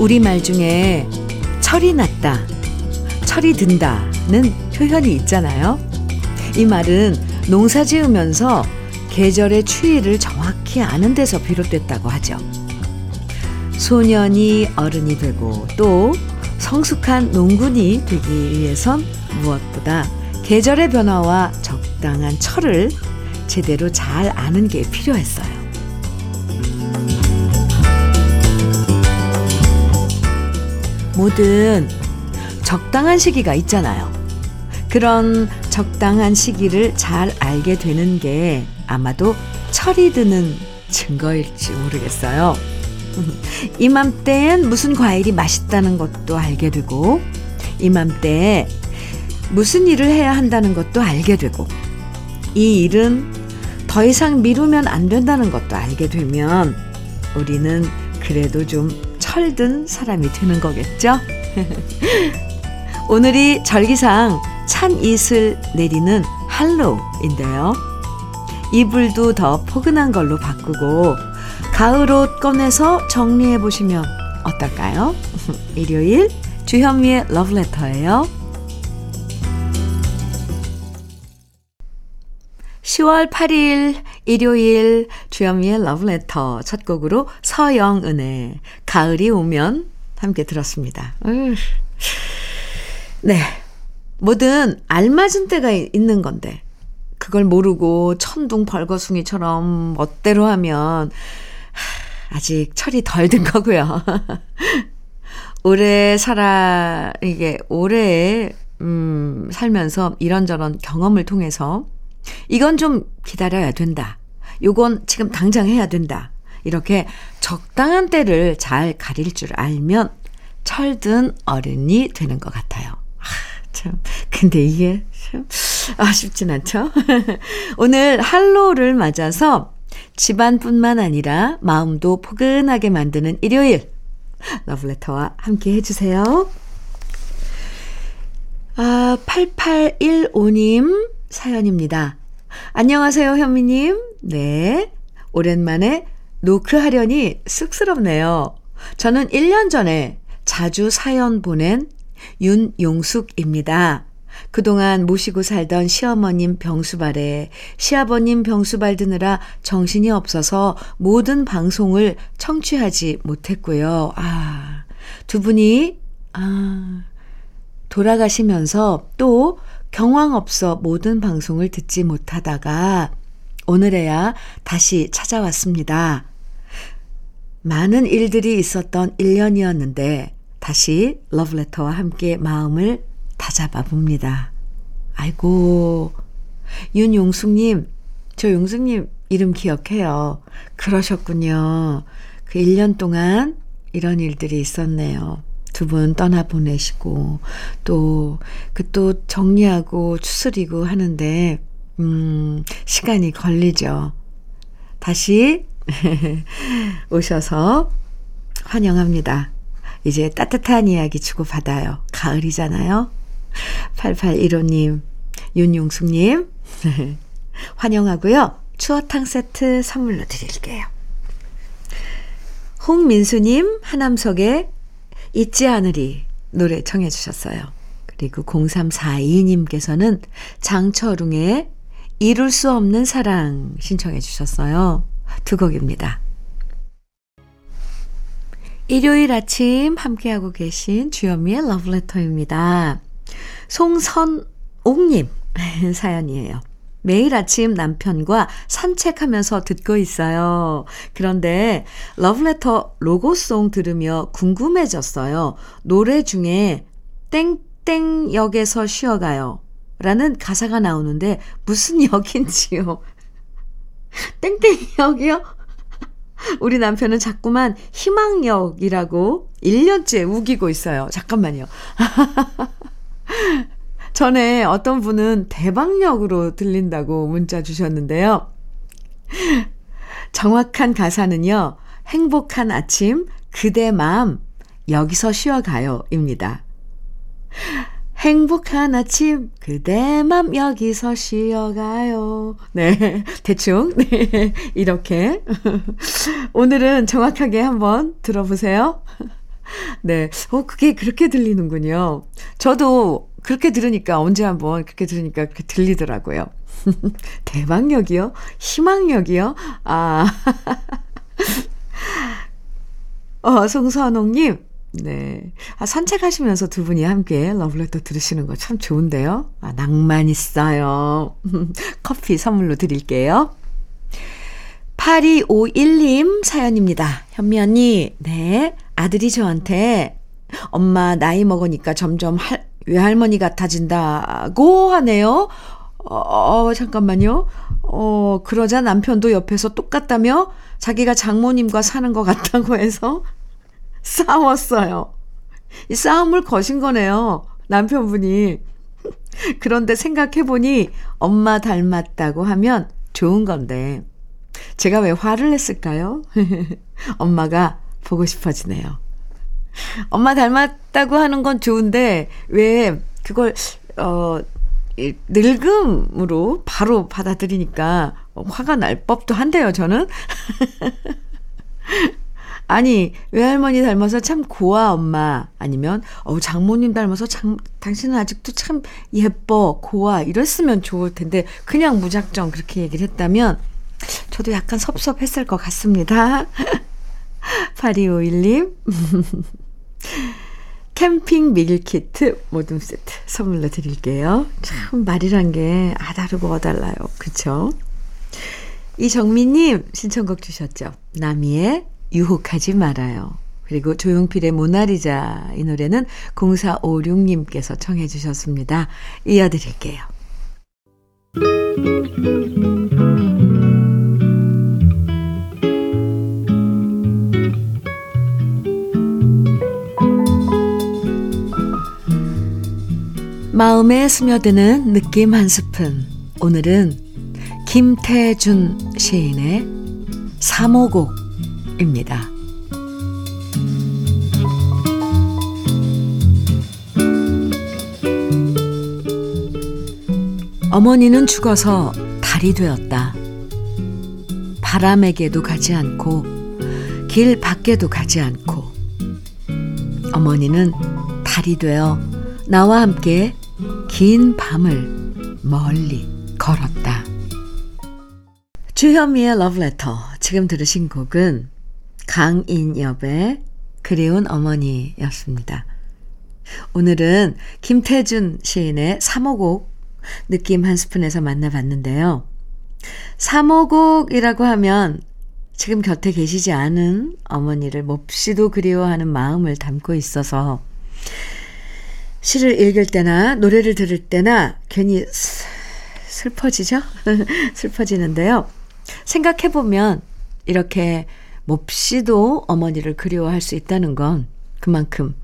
우리말 중에 철이 났다, 철이 든다는 표현이 있잖아요. 이 말은 농사 지으면서 계절의 추위를 정확히 아는 데서 비롯됐다고 하죠. 소년이 어른이 되고 또 성숙한 농군이 되기 위해선 무엇보다 계절의 변화와 적당한 철을 제대로 잘 아는 게 필요했어요. 뭐든 적당한 시기가 있잖아요. 그런 적당한 시기를 잘 알게 되는 게 아마도 철이 드는 증거일지 모르겠어요. 이맘때엔 무슨 과일이 맛있다는 것도 알게 되고, 이맘때에 무슨 일을 해야 한다는 것도 알게 되고, 이 일은 더 이상 미루면 안 된다는 것도 알게 되면, 우리는 그래도 좀 철든 사람이 되는 거겠죠? 오늘이 절기상 찬 이슬 내리는 할로인데요. 이불도 더 포근한 걸로 바꾸고 가을 옷 꺼내서 정리해 보시면 어떨까요? 일요일 주현미의 러브레터예요. 10월 8일 일요일 주현미의 러브레터 첫 곡으로 서영은의 가을이 오면 함께 들었습니다. 네. 뭐든 알맞은 때가 있는 건데 그걸 모르고 천둥 벌거숭이처럼 멋대로 하면 아직 철이 덜 든 거고요. 오래 살아 이게 오래 음 살면서 이런저런 경험을 통해서 이건 좀 기다려야 된다. 요건 지금 당장 해야 된다. 이렇게 적당한 때를 잘 가릴 줄 알면 철든 어른이 되는 것 같아요. 아, 참. 근데 이게 참 아쉽진 않죠? 오늘 할로를 맞아서 집안뿐만 아니라 마음도 포근하게 만드는 일요일. 러브레터와 함께 해주세요. 아, 8815님 사연입니다. 안녕하세요, 현미님. 네. 오랜만에 노크하려니 쑥스럽네요. 저는 1년 전에 자주 사연 보낸 윤용숙입니다. 그동안 모시고 살던 시어머님 병수발에 시아버님 병수발 드느라 정신이 없어서 모든 방송을 청취하지 못했고요. 아, 두 분이, 아, 돌아가시면서 또 경황 없어 모든 방송을 듣지 못하다가 오늘에야 다시 찾아왔습니다. 많은 일들이 있었던 1년이었는데 다시 러브레터와 함께 마음을 다잡아 봅니다. 아이고, 윤용숙님, 저 용숙님 이름 기억해요. 그러셨군요. 그 1년 동안 이런 일들이 있었네요. 두 분 떠나 보내시고, 또, 그 또 정리하고 추스리고 하는데, 음, 시간이 걸리죠. 다시 오셔서 환영합니다. 이제 따뜻한 이야기 주고받아요. 가을이잖아요. 8815님, 윤용숙님, 환영하고요. 추어탕 세트 선물로 드릴게요. 홍민수님, 하남석의 잊지 않으리 노래 청해 주셨어요. 그리고 0342님께서는 장철웅의 이룰 수 없는 사랑 신청해 주셨어요. 두 곡입니다. 일요일 아침 함께하고 계신 주현미의 러브레터입니다. 송선옥님 사연이에요. 매일 아침 남편과 산책하면서 듣고 있어요. 그런데 러브레터 로고송 들으며 궁금해졌어요. 노래 중에 땡땡 역에서 쉬어가요. 라는 가사가 나오는데 무슨 역인지요? 땡땡 역이요? 우리 남편은 자꾸만 희망역이라고 1년째 우기고 있어요. 잠깐만요. 전에 어떤 분은 대방역으로 들린다고 문자 주셨는데요. 정확한 가사는요, 행복한 아침, 그대 마음, 여기서 쉬어가요. 입니다. 행복한 아침, 그대 맘 여기서 쉬어가요. 네, 대충, 네, 이렇게. 오늘은 정확하게 한번 들어보세요. 네. 어, 그게 그렇게 들리는군요. 저도 그렇게 들으니까, 언제 한번 그렇게 들으니까 그렇게 들리더라고요. 대박력이요? 희망력이요? 아. 어, 송선홍님. 네. 아, 산책하시면서 두 분이 함께 러브레터 들으시는 거 참 좋은데요? 아, 낭만 있어요. 커피 선물로 드릴게요. 8251님 사연입니다. 현미 언니, 네. 아들이 저한테 엄마 나이 먹으니까 점점 할, 외할머니 같아진다고 하네요. 어, 어, 잠깐만요. 어, 그러자 남편도 옆에서 똑같다며 자기가 장모님과 사는 것 같다고 해서 싸웠어요. 이 싸움을 거신 거네요. 남편분이. 그런데 생각해보니 엄마 닮았다고 하면 좋은 건데, 제가 왜 화를 냈을까요? 엄마가 보고 싶어지네요. 엄마 닮았다고 하는 건 좋은데, 왜 그걸, 어, 늙음으로 바로 받아들이니까 화가 날 법도 한데요, 저는. 아니, 외할머니 닮아서 참 고와 엄마. 아니면, 어 장모님 닮아서 참, 당신은 아직도 참 예뻐, 고와. 이랬으면 좋을 텐데, 그냥 무작정 그렇게 얘기를 했다면, 저도 약간 섭섭했을 것 같습니다. 8251님. 캠핑 밀키트 모둠 세트 선물로 드릴게요. 참 말이란 게 아다르고 어달라요. 그쵸? 이정민님 신청곡 주셨죠. 나미의 유혹하지 말아요. 그리고 조용필의 모나리자 이 노래는 0456님께서 청해 주셨습니다. 이어드릴게요. 마음에 스며드는 느낌 한 스푼. 오늘은 김태준 시인의 사모곡입니다. 어머니는 죽어서 달이 되었다. 바람에게도 가지 않고 길 밖에도 가지 않고 어머니는 달이 되어 나와 함께 긴 밤을 멀리 걸었다. 주현미의 러브레터. 지금 들으신 곡은 강인엽의 그리운 어머니였습니다. 오늘은 김태준 시인의 3호곡 느낌 한 스푼에서 만나봤는데요. 3호곡이라고 하면 지금 곁에 계시지 않은 어머니를 몹시도 그리워하는 마음을 담고 있어서 시를 읽을 때나 노래를 들을 때나 괜히 슬퍼지죠? 슬퍼지는데요. 생각해보면 이렇게 몹시도 어머니를 그리워할 수 있다는 건 그만큼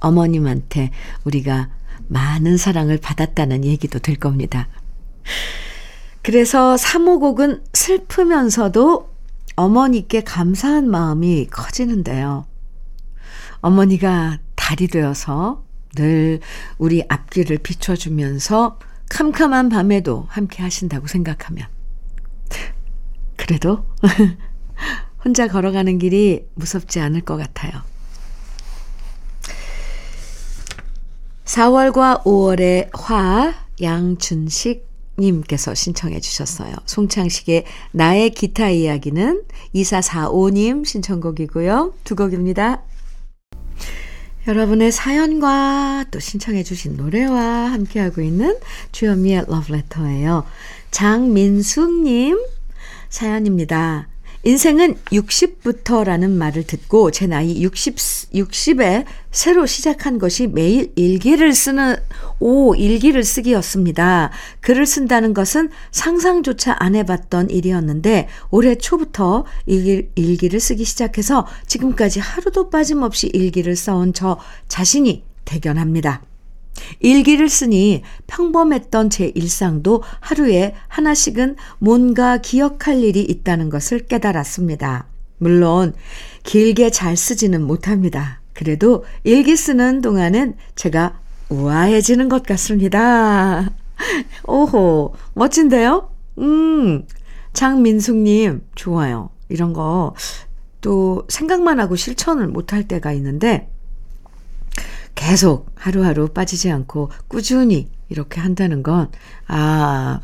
어머님한테 우리가 많은 사랑을 받았다는 얘기도 될 겁니다. 그래서 사모곡은 슬프면서도 어머니께 감사한 마음이 커지는데요. 어머니가 달이 되어서 늘 우리 앞길을 비춰주면서 캄캄한 밤에도 함께 하신다고 생각하면. 그래도 혼자 걸어가는 길이 무섭지 않을 것 같아요. 4월과 5월의 화 양준식 님께서 신청해 주셨어요. 송창식의 나의 기타 이야기는 2445님 신청곡이고요. 두 곡입니다. 여러분의 사연과 또 신청해 주신 노래와 함께하고 있는 주현미의 러브레터예요. 장민숙님 사연입니다. 인생은 60부터라는 말을 듣고 제 나이 60, 60에 새로 시작한 것이 매일 일기를 쓰는, 오, 일기를 쓰기였습니다. 글을 쓴다는 것은 상상조차 안 해봤던 일이었는데 올해 초부터 일기, 일기를 쓰기 시작해서 지금까지 하루도 빠짐없이 일기를 써온 저 자신이 대견합니다. 일기를 쓰니 평범했던 제 일상도 하루에 하나씩은 뭔가 기억할 일이 있다는 것을 깨달았습니다. 물론 길게 잘 쓰지는 못합니다. 그래도 일기 쓰는 동안은 제가 우아해지는 것 같습니다. 오호, 멋진데요? 음, 장민숙님, 좋아요. 이런 거 또 생각만 하고 실천을 못할 때가 있는데, 계속 하루하루 빠지지 않고 꾸준히 이렇게 한다는 건, 아,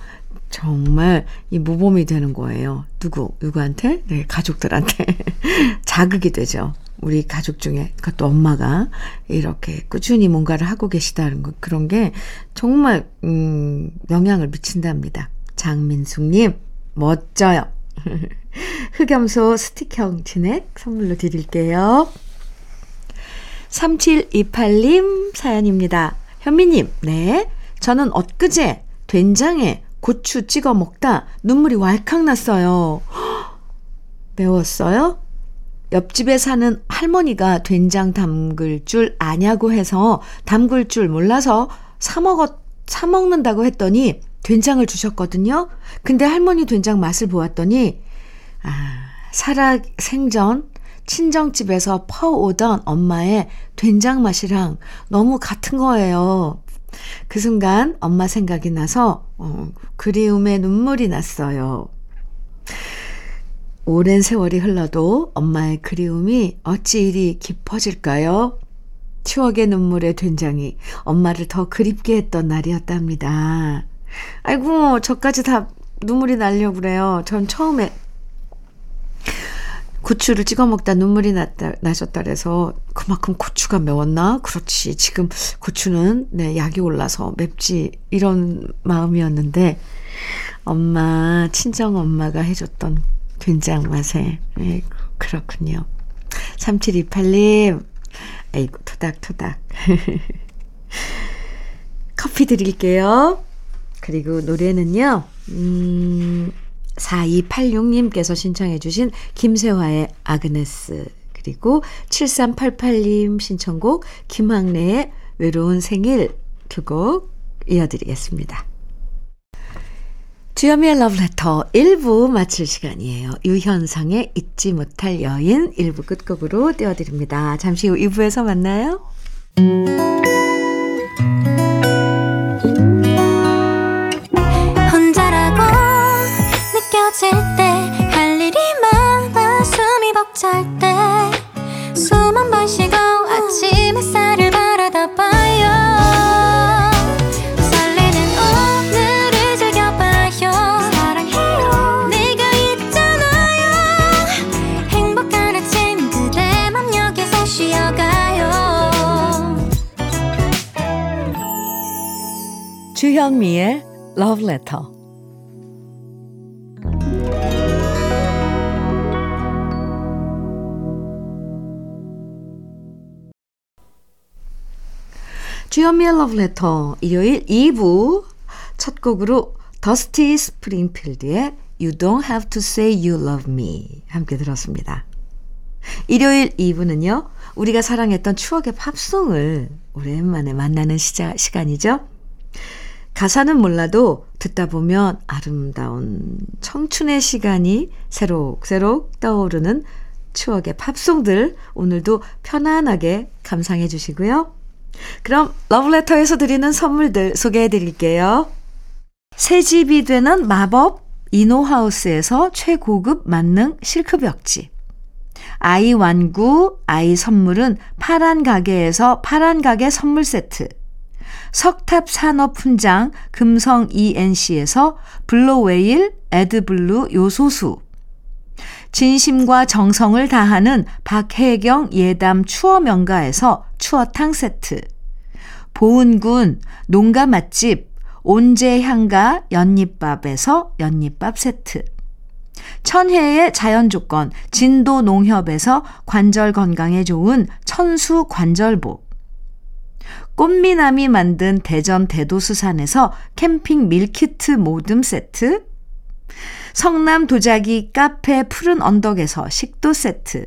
정말 이 모범이 되는 거예요. 누구, 누구한테? 네, 가족들한테. 자극이 되죠. 우리 가족 중에, 그것도 엄마가 이렇게 꾸준히 뭔가를 하고 계시다는 거, 그런 게 정말, 음, 영향을 미친답니다. 장민숙님, 멋져요. 흑염소 스틱형 진액 선물로 드릴게요. 3728님 사연입니다. 현미님, 네. 저는 엊그제 된장에 고추 찍어 먹다 눈물이 왈칵 났어요. 매웠어요? 옆집에 사는 할머니가 된장 담글 줄 아냐고 해서 담글 줄 몰라서 사먹었, 사먹는다고 했더니 된장을 주셨거든요. 근데 할머니 된장 맛을 보았더니, 아, 살아 생전 친정집에서 퍼오던 엄마의 된장 맛이랑 너무 같은 거예요. 그 순간 엄마 생각이 나서 어, 그리움에 눈물이 났어요. 오랜 세월이 흘러도 엄마의 그리움이 어찌 이리 깊어질까요? 추억의 눈물의 된장이 엄마를 더 그립게 했던 날이었답니다. 아이고, 저까지 다 눈물이 나려고 그래요. 전 처음에 고추를 찍어 먹다 눈물이 났다, 나셨다 그래서 그만큼 고추가 매웠나? 그렇지. 지금 고추는 네, 약이 올라서 맵지. 이런 마음이었는데, 엄마, 친정 엄마가 해줬던 된장 맛에. 네, 그렇군요. 3728님, 아이고, 토닥토닥. 커피 드릴게요. 그리고 노래는요, 음, 4286님께서 신청해 주신 김세화의 아그네스 그리고 7388님 신청곡 김학래의 외로운 생일 두 곡 이어드리겠습니다. 주여미의 러브레터 1부 마칠 시간이에요. 유현상의 잊지 못할 여인 1부 끝곡으로 띄워드립니다. 잠시 후 2부에서 만나요. 벅찰 때숨 한 번 쉬고 주현미의 러브 주현미의 러브레터 일요일 2부 첫 곡으로 더스티 스프링필드의 You Don't Have to Say You Love Me 함께 들었습니다. 일요일 2부는요. 우리가 사랑했던 추억의 팝송을 오랜만에 만나는 시자, 시간이죠. 가사는 몰라도 듣다 보면 아름다운 청춘의 시간이 새록새록 떠오르는 추억의 팝송들 오늘도 편안하게 감상해 주시고요. 그럼 러브레터에서 드리는 선물들 소개해 드릴게요. 새 집이 되는 마법 이노하우스에서 최고급 만능 실크벽지. 아이 완구, 아이 선물은 파란 가게에서 파란 가게 선물 세트. 석탑 산업 훈장 금성 ENC에서 블로웨일 에드블루 요소수. 진심과 정성을 다하는 박혜경 예담 추어 명가에서 추어탕 세트. 보은군 농가 맛집 온재향가 연잎밥에서 연잎밥 세트. 천혜의 자연 조건 진도 농협에서 관절 건강에 좋은 천수 관절보. 꽃미남이 만든 대전 대도수산에서 캠핑 밀키트 모듬 세트. 성남 도자기 카페 푸른 언덕에서 식도 세트.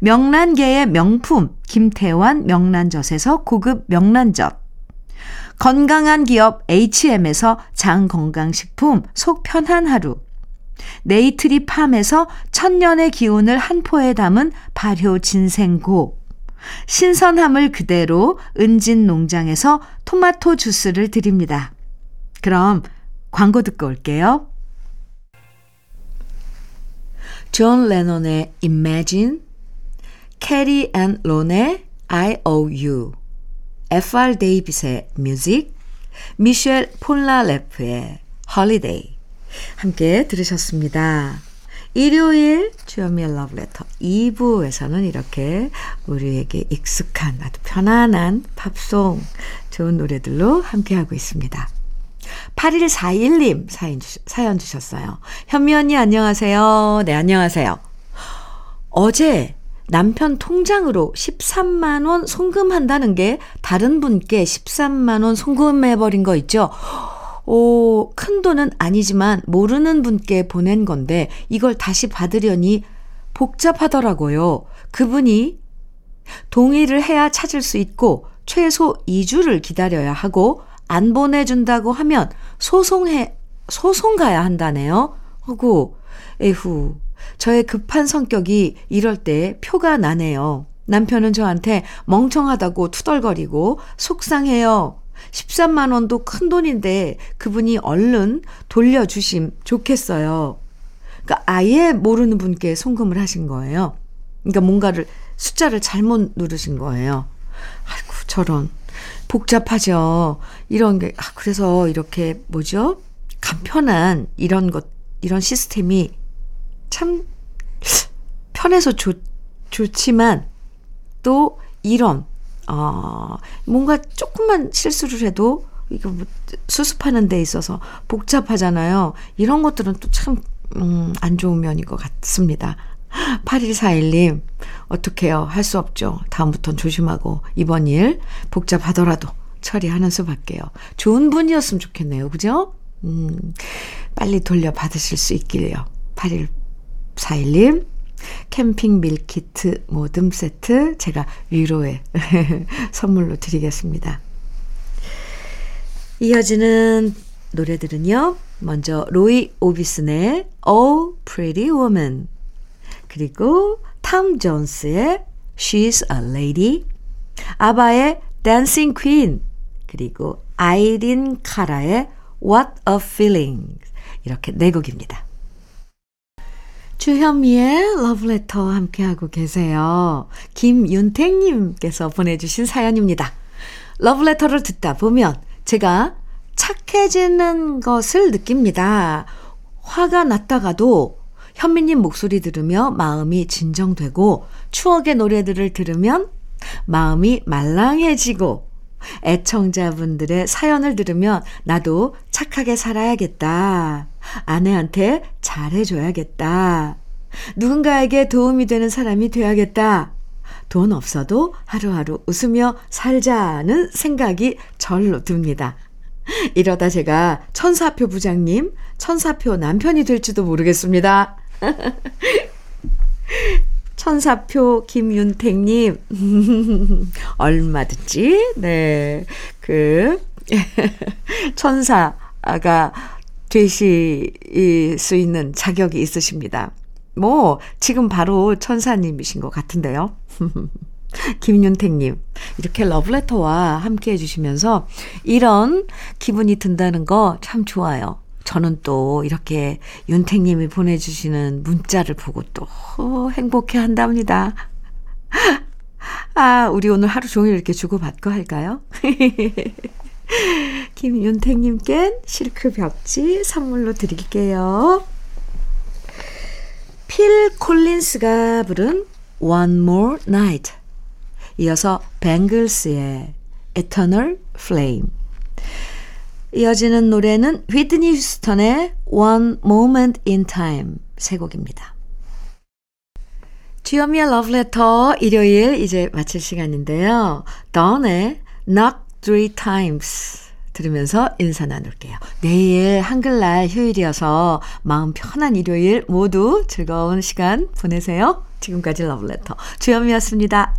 명란계의 명품 김태환 명란젓에서 고급 명란젓, 건강한 기업 HM에서 장건강식품 속 편한 하루, 네이트리 팜에서 천년의 기운을 한 포에 담은 발효 진생고, 신선함을 그대로 은진 농장에서 토마토 주스를 드립니다. 그럼 광고 듣고 올게요. 존 레논의 Imagine, 캐리 앤 론의 I O U, F.R. 데이빗의 Music, 미셸 폴라레프의 Holiday 함께 들으셨습니다. 일요일 주현미의 러브레터 2부에서는 이렇게 우리에게 익숙한 아주 편안한 팝송 좋은 노래들로 함께하고 있습니다. 8141님 사연, 주셨, 사연 주셨어요. 현미 언니 안녕하세요. 네, 안녕하세요. 어제 남편 통장으로 13만원 송금한다는 게 다른 분께 13만원 송금해버린 거 있죠? 오, 큰 돈은 아니지만 모르는 분께 보낸 건데 이걸 다시 받으려니 복잡하더라고요. 그분이 동의를 해야 찾을 수 있고 최소 2주를 기다려야 하고 안 보내준다고 하면 소송해, 소송 가야 한다네요. 하고, 에후, 저의 급한 성격이 이럴 때 표가 나네요. 남편은 저한테 멍청하다고 투덜거리고 속상해요. 13만 원도 큰 돈인데 그분이 얼른 돌려주심 좋겠어요. 그러니까 아예 모르는 분께 송금을 하신 거예요. 그러니까 뭔가를 숫자를 잘못 누르신 거예요. 아이고 저런 복잡하죠. 이런 게 아, 그래서 이렇게 뭐죠? 간편한 이런 것 이런 시스템이 참 편해서 좋, 좋지만 또 이런 어, 뭔가 조금만 실수를 해도 이거 뭐 수습하는 데 있어서 복잡하잖아요. 이런 것들은 또 참, 음, 안 좋은 면인 것 같습니다. 8141님, 어떡해요. 할 수 없죠. 다음부턴 조심하고, 이번 일 복잡하더라도 처리하는 수밖에요. 좋은 분이었으면 좋겠네요. 그죠? 음, 빨리 돌려받으실 수 있길요. 8141님, 캠핑 밀키트 모듬 세트 제가 위로에 선물로 드리겠습니다. 이어지는 노래들은요. 먼저 로이 오비슨의 Oh Pretty Woman 그리고 탐 존스의 She's a Lady 아바의 Dancing Queen 그리고 아이린 카라의 What a Feeling 이렇게 네 곡입니다. 주현미의 러브레터 함께하고 계세요. 김윤택님께서 보내주신 사연입니다. 러브레터를 듣다 보면 제가 착해지는 것을 느낍니다. 화가 났다가도 현미님 목소리 들으며 마음이 진정되고 추억의 노래들을 들으면 마음이 말랑해지고 애청자분들의 사연을 들으면 나도 착하게 살아야겠다. 아내한테 잘해줘야겠다. 누군가에게 도움이 되는 사람이 돼야겠다. 돈 없어도 하루하루 웃으며 살자는 생각이 절로 듭니다. 이러다 제가 천사표 부장님, 천사표 남편이 될지도 모르겠습니다. 천사표 김윤택님, 얼마든지, 네, 그, 천사가 되실 수 있는 자격이 있으십니다. 뭐, 지금 바로 천사님이신 것 같은데요. 김윤택님, 이렇게 러브레터와 함께 해주시면서 이런 기분이 든다는 거 참 좋아요. 저는 또 이렇게 윤택님이 보내주시는 문자를 보고 또 행복해 한답니다. 아, 우리 오늘 하루 종일 이렇게 주고받고 할까요? 김윤택님께 실크 벽지 선물로 드릴게요. 필 콜린스가 부른 One More Night. 이어서 뱅글스의 Eternal Flame. 이어지는 노래는 휘트니 휴스턴의 One Moment in Time 세 곡입니다. 주현미의 러브레터 일요일 이제 마칠 시간인데요. 다운의 Knock Three Times 들으면서 인사 나눌게요. 내일 한글날 휴일이어서 마음 편한 일요일 모두 즐거운 시간 보내세요. 지금까지 러브레터 주현미였습니다.